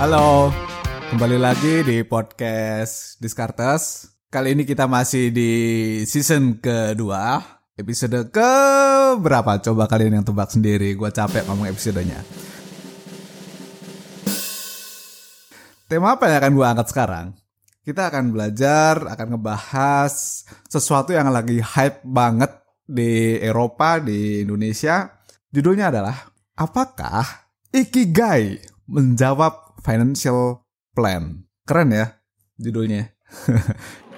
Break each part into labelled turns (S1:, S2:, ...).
S1: Halo, kembali lagi di podcast Diskartes. Kali ini kita masih di season kedua, episode ke berapa? Coba kalian yang tebak sendiri, gue capek ngomong episodenya. Tema apa yang akan gue angkat sekarang? Kita akan belajar, akan ngebahas sesuatu yang lagi hype banget di Eropa, di Indonesia. Judulnya adalah, apakah Ikigai menjawab financial plan. Keren ya judulnya.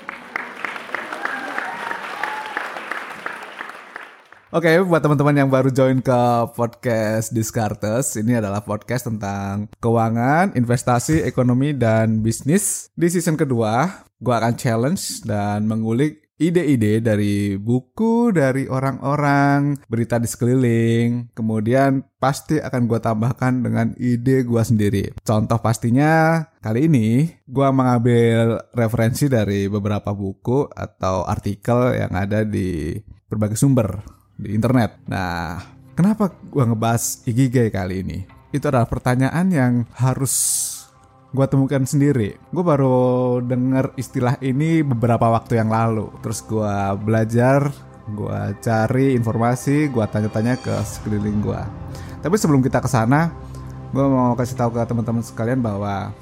S1: Oke, okay, buat teman-teman yang baru join ke podcast Discartes, ini adalah podcast tentang keuangan, investasi, ekonomi, dan bisnis. Di season kedua, gue akan challenge dan mengulik ide-ide dari buku, dari orang-orang, berita di sekeliling. Kemudian pasti akan gue tambahkan dengan ide gue sendiri. Contoh pastinya kali ini gue mengambil referensi dari beberapa buku atau artikel yang ada di berbagai sumber di internet. Nah, kenapa gue ngebahas Ikigai kali ini? Itu adalah pertanyaan yang harus gue temukan sendiri. Gue baru denger istilah ini beberapa waktu yang lalu. Terus gue belajar, gue cari informasi, gue tanya-tanya ke sekeliling gue. Tapi sebelum kita ke sana, gue mau kasih tahu ke teman-teman sekalian bahwa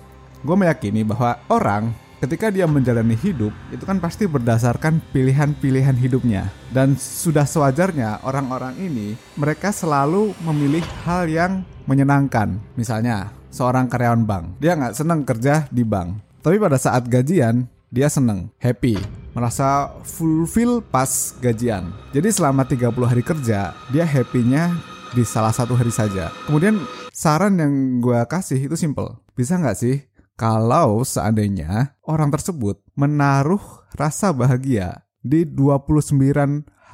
S1: gue meyakini bahwa orang ketika dia menjalani hidup itu kan pasti berdasarkan pilihan-pilihan hidupnya dan sudah sewajarnya orang-orang ini mereka selalu memilih hal yang menyenangkan misalnya seorang karyawan bank. Dia nggak seneng kerja di bank. Tapi pada saat gajian, dia seneng, happy, merasa fulfill pas gajian. Jadi selama 30 hari kerja, dia happy-nya di salah satu hari saja. Kemudian saran yang gue kasih itu simple. Bisa nggak sih kalau seandainya orang tersebut menaruh rasa bahagia di 29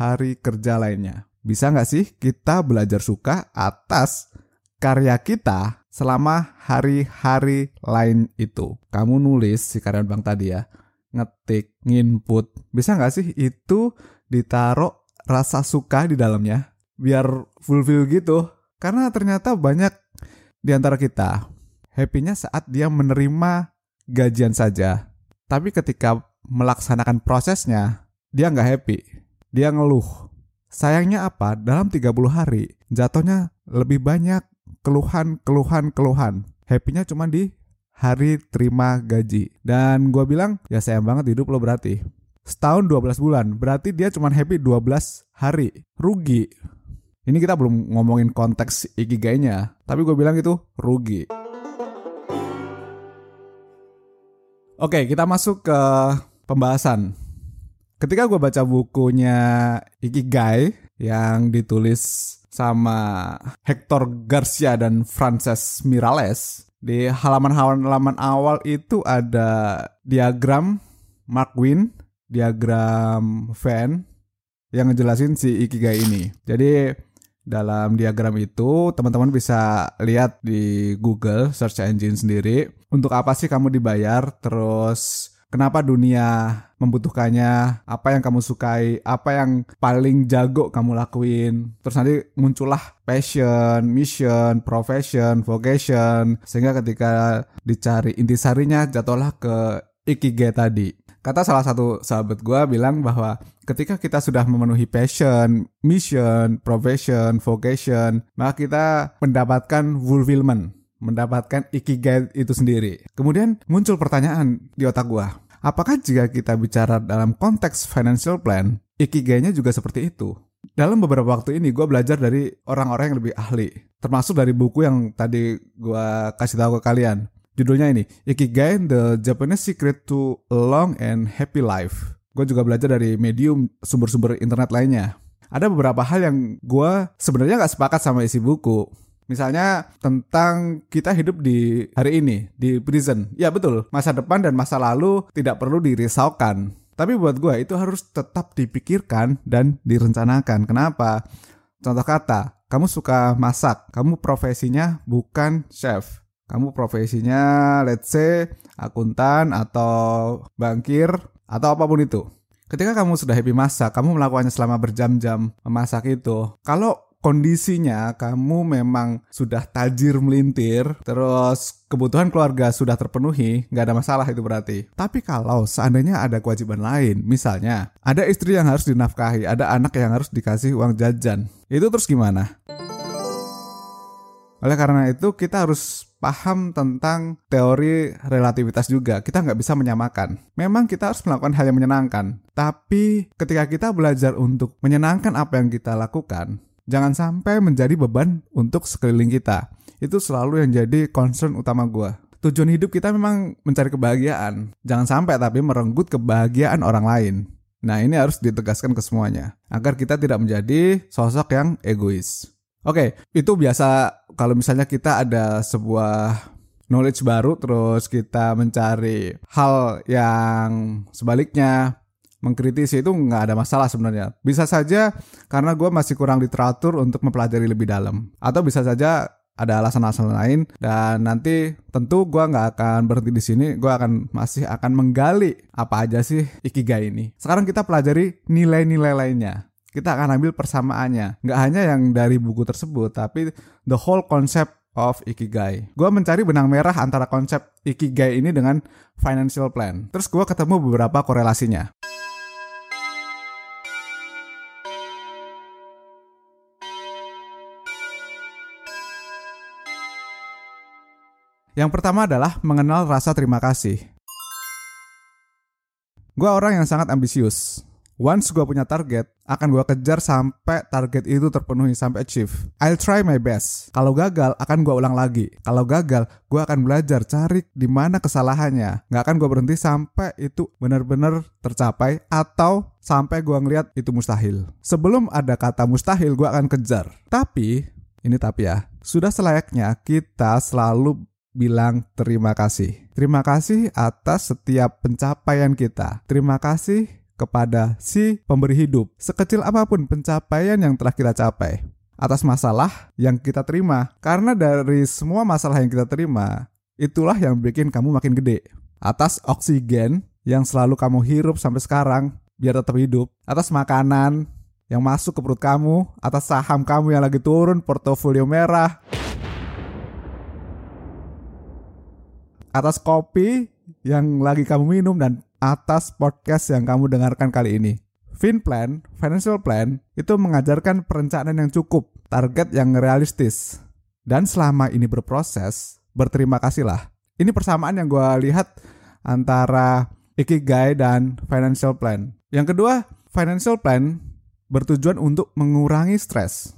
S1: hari kerja lainnya? Bisa nggak sih kita belajar suka atas karya kita selama hari-hari lain itu. Kamu nulis si karyawan bank tadi ya, ngetik, nginput. Bisa nggak sih itu ditaruh rasa suka di dalamnya? Biar fulfill gitu. Karena ternyata banyak di antara kita happy-nya saat dia menerima gajian saja. Tapi ketika melaksanakan prosesnya, dia nggak happy. Dia ngeluh. Sayangnya apa? Dalam 30 hari, jatuhnya lebih banyak keluhan, keluhan, keluhan. Happy-nya cuma di hari terima gaji. Dan gue bilang, ya sayang banget hidup lo berarti. Setahun 12 bulan, berarti dia cuma happy 12 hari. Rugi. Ini kita belum ngomongin konteks ikigainya, tapi gue bilang itu rugi. Oke, kita masuk ke pembahasan. Ketika gue baca bukunya Ikigai yang ditulis sama Hector Garcia dan Frances Mirales. Di halaman-halaman awal itu ada diagram Mark Win, diagram Venn yang ngejelasin si Ikigai ini. Jadi dalam diagram itu teman-teman bisa lihat di Google search engine sendiri untuk apa sih kamu dibayar terus kenapa dunia membutuhkannya, apa yang kamu sukai, apa yang paling jago kamu lakuin. Terus nanti muncullah passion, mission, profession, vocation, sehingga ketika dicari intisarinya jatuhlah ke ikigai tadi. Kata salah satu sahabat gue bilang bahwa ketika kita sudah memenuhi passion, mission, profession, vocation, maka kita mendapatkan fulfillment mendapatkan ikigai itu sendiri. Kemudian muncul pertanyaan di otak gua. Apakah jika kita bicara dalam konteks financial plan, ikigainya juga seperti itu? Dalam beberapa waktu ini gue belajar dari orang-orang yang lebih ahli. Termasuk dari buku yang tadi gue kasih tahu ke kalian. Judulnya ini, Ikigai The Japanese Secret to a Long and Happy Life. Gue juga belajar dari medium sumber-sumber internet lainnya. Ada beberapa hal yang gue sebenarnya gak sepakat sama isi buku. Misalnya tentang kita hidup di hari ini, di prison. Ya betul, masa depan dan masa lalu tidak perlu dirisaukan. Tapi buat gue itu harus tetap dipikirkan dan direncanakan. Kenapa? Contoh kata, kamu suka masak, kamu profesinya bukan chef. Kamu profesinya let's say akuntan atau bankir atau apa pun itu. Ketika kamu sudah happy masak, kamu melakukannya selama berjam-jam memasak itu. Kalau kondisinya kamu memang sudah tajir melintir, terus kebutuhan keluarga sudah terpenuhi, nggak ada masalah itu berarti. Tapi kalau seandainya ada kewajiban lain, misalnya ada istri yang harus dinafkahi, ada anak yang harus dikasih uang jajan, itu terus gimana? Oleh karena itu kita harus paham tentang teori relativitas juga. Kita nggak bisa menyamakan. Memang kita harus melakukan hal yang menyenangkan. Tapi ketika kita belajar untuk menyenangkan apa yang kita lakukan, jangan sampai menjadi beban untuk sekeliling kita. Itu selalu yang jadi concern utama gue. Tujuan hidup kita memang mencari kebahagiaan. Jangan sampai tapi merenggut kebahagiaan orang lain. Nah ini harus ditegaskan ke semuanya. Agar kita tidak menjadi sosok yang egois. Oke, itu biasa kalau misalnya kita ada sebuah knowledge baru terus kita mencari hal yang sebaliknya mengkritisi itu nggak ada masalah sebenarnya. Bisa saja karena gue masih kurang literatur untuk mempelajari lebih dalam. Atau bisa saja ada alasan-alasan lain dan nanti tentu gue nggak akan berhenti di sini gue akan masih akan menggali apa aja sih ikigai ini sekarang kita pelajari nilai-nilai lainnya kita akan ambil persamaannya. Nggak hanya yang dari buku tersebut, tapi the whole concept of Ikigai. Gue mencari benang merah antara konsep Ikigai ini dengan financial plan. Terus gue ketemu beberapa korelasinya. Yang pertama adalah mengenal rasa terima kasih. Gue orang yang sangat ambisius. Once gue punya target, akan gue kejar sampai target itu terpenuhi sampai achieve. I'll try my best. Kalau gagal, akan gue ulang lagi. Kalau gagal, gue akan belajar cari di mana kesalahannya. Gak akan gue berhenti sampai itu benar-benar tercapai atau sampai gue ngeliat itu mustahil. Sebelum ada kata mustahil, gue akan kejar. Tapi, ini tapi ya, sudah selayaknya kita selalu bilang terima kasih. Terima kasih atas setiap pencapaian kita. Terima kasih kepada si pemberi hidup, sekecil apa pun pencapaian yang telah kita capai atas masalah yang kita terima. Karena dari semua masalah yang kita terima, itulah yang bikin kamu makin gede. Atas oksigen yang selalu kamu hirup sampai sekarang biar tetap hidup, atas makanan yang masuk ke perut kamu, atas saham kamu yang lagi turun, portofolio merah, atas kopi yang lagi kamu minum dan atas podcast yang kamu dengarkan kali ini. FinPlan, Financial Plan, itu mengajarkan perencanaan yang cukup, target yang realistis. Dan selama ini berproses, berterima kasihlah. Ini persamaan yang gue lihat antara Ikigai dan Financial Plan. Yang kedua, Financial Plan bertujuan untuk mengurangi stres.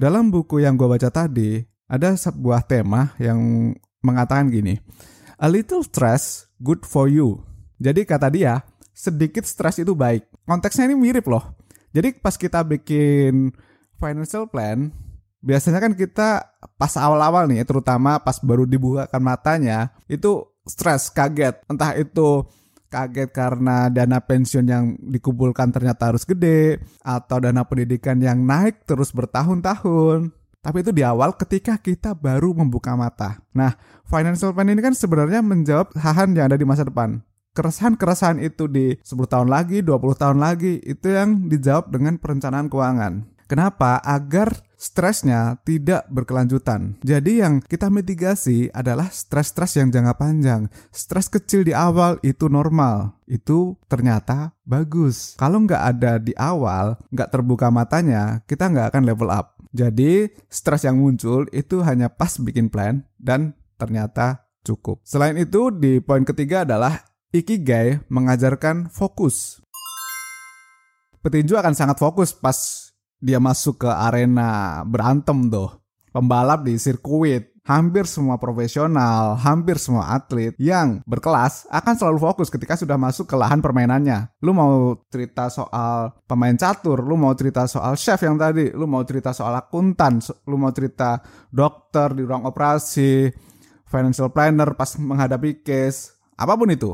S1: Dalam buku yang gue baca tadi, ada sebuah tema yang mengatakan gini, A little stress good for you. Jadi kata dia, sedikit stres itu baik. Konteksnya ini mirip loh. Jadi pas kita bikin financial plan, biasanya kan kita pas awal-awal nih, terutama pas baru dibukakan matanya, itu stres, kaget. Entah itu kaget karena dana pensiun yang dikumpulkan ternyata harus gede, atau dana pendidikan yang naik terus bertahun-tahun. Tapi itu di awal ketika kita baru membuka mata. Nah, financial plan ini kan sebenarnya menjawab hal yang ada di masa depan. Keresahan-keresahan itu di 10 tahun lagi, 20 tahun lagi, itu yang dijawab dengan perencanaan keuangan. Kenapa? Agar stresnya tidak berkelanjutan. Jadi yang kita mitigasi adalah stres-stres yang jangka panjang. Stres kecil di awal itu normal. Itu ternyata bagus. Kalau nggak ada di awal, nggak terbuka matanya, kita nggak akan level up. Jadi, stres yang muncul itu hanya pas bikin plan dan ternyata cukup. Selain itu, di poin ketiga adalah Ikigai mengajarkan fokus. Petinju akan sangat fokus pas dia masuk ke arena berantem tuh. Pembalap di sirkuit hampir semua profesional, hampir semua atlet yang berkelas akan selalu fokus ketika sudah masuk ke lahan permainannya. Lu mau cerita soal pemain catur, lu mau cerita soal chef yang tadi, lu mau cerita soal akuntan, lu mau cerita dokter di ruang operasi, financial planner pas menghadapi case, apa pun itu.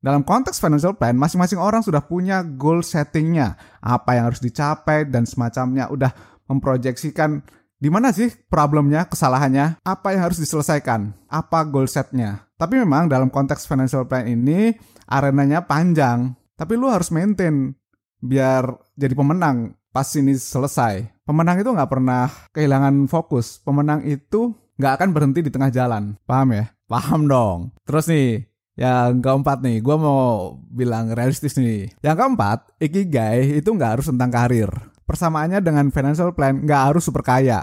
S1: Dalam konteks financial plan, masing-masing orang sudah punya goal settingnya, apa yang harus dicapai dan semacamnya, udah memproyeksikan di mana sih problemnya, kesalahannya, apa yang harus diselesaikan, apa goal setnya. Tapi memang dalam konteks financial plan ini arenanya panjang, tapi lu harus maintain biar jadi pemenang. pas ini selesai. Pemenang itu nggak pernah kehilangan fokus. Pemenang itu nggak akan berhenti di tengah jalan. Paham ya? Paham dong. Terus nih, yang keempat nih, gue mau bilang realistis nih. Yang keempat, ikigai itu nggak harus tentang karir. Persamaannya dengan financial plan nggak harus super kaya.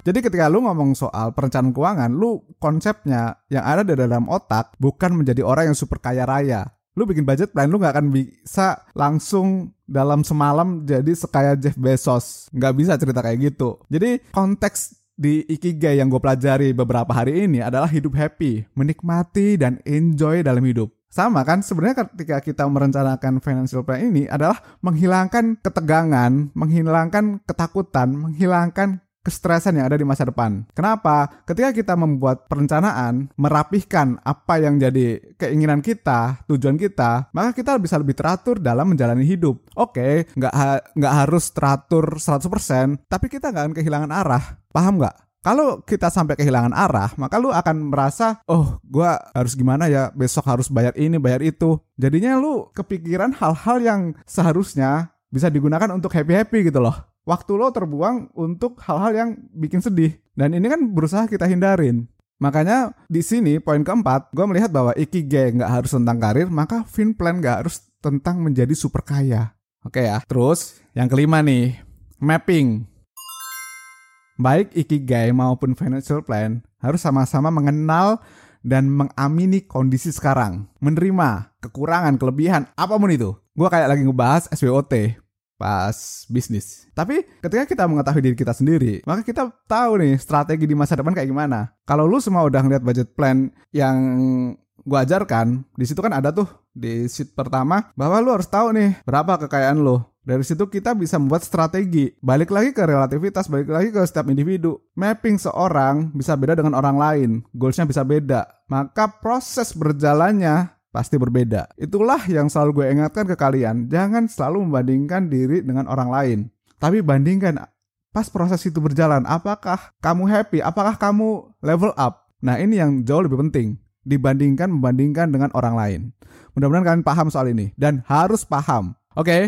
S1: Jadi ketika lu ngomong soal perencanaan keuangan, lu konsepnya yang ada di dalam otak bukan menjadi orang yang super kaya raya. Lu bikin budget plan, lu nggak akan bisa langsung dalam semalam jadi sekaya Jeff Bezos. Nggak bisa cerita kayak gitu. Jadi konteks di Ikigai yang gue pelajari beberapa hari ini adalah hidup happy, menikmati dan enjoy dalam hidup. Sama kan sebenarnya ketika kita merencanakan financial plan ini adalah menghilangkan ketegangan, menghilangkan ketakutan, menghilangkan kestresan yang ada di masa depan. Kenapa? Ketika kita membuat perencanaan, merapihkan apa yang jadi keinginan kita, tujuan kita, maka kita bisa lebih teratur dalam menjalani hidup. Oke, nggak ha nggak harus teratur 100%, tapi kita nggak akan kehilangan arah. Paham nggak? Kalau kita sampai kehilangan arah, maka lu akan merasa, oh, gua harus gimana ya, besok harus bayar ini, bayar itu. Jadinya lu kepikiran hal-hal yang seharusnya bisa digunakan untuk happy-happy gitu loh waktu lo terbuang untuk hal-hal yang bikin sedih. Dan ini kan berusaha kita hindarin. Makanya di sini poin keempat, gue melihat bahwa ikigai nggak harus tentang karir, maka fin plan nggak harus tentang menjadi super kaya. Oke ya. Terus yang kelima nih, mapping. Baik ikigai maupun financial plan harus sama-sama mengenal dan mengamini kondisi sekarang. Menerima kekurangan, kelebihan, apa pun itu. Gue kayak lagi ngebahas SWOT pas bisnis. Tapi ketika kita mengetahui diri kita sendiri, maka kita tahu nih strategi di masa depan kayak gimana. Kalau lu semua udah ngeliat budget plan yang gua ajarkan, di situ kan ada tuh di sheet pertama bahwa lu harus tahu nih berapa kekayaan lu. Dari situ kita bisa membuat strategi. Balik lagi ke relativitas, balik lagi ke setiap individu. Mapping seorang bisa beda dengan orang lain. Goalsnya bisa beda. Maka proses berjalannya pasti berbeda. Itulah yang selalu gue ingatkan ke kalian. Jangan selalu membandingkan diri dengan orang lain. Tapi bandingkan pas proses itu berjalan. Apakah kamu happy? Apakah kamu level up? Nah ini yang jauh lebih penting. Dibandingkan membandingkan dengan orang lain. Mudah-mudahan kalian paham soal ini. Dan harus paham. Oke, okay?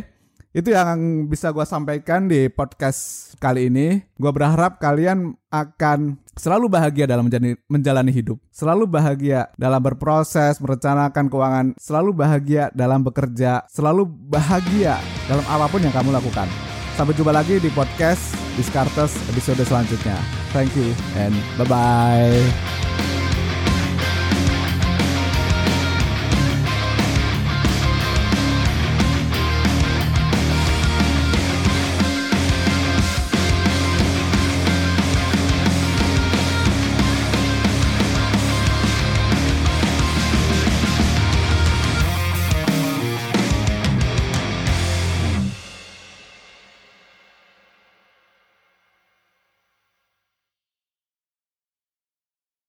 S1: Itu yang bisa gue sampaikan di podcast kali ini. Gue berharap kalian akan selalu bahagia dalam menjalani, hidup, selalu bahagia dalam berproses, merencanakan keuangan, selalu bahagia dalam bekerja, selalu bahagia dalam apa pun yang kamu lakukan. Sampai jumpa lagi di podcast Discartes episode selanjutnya. Thank you and bye-bye.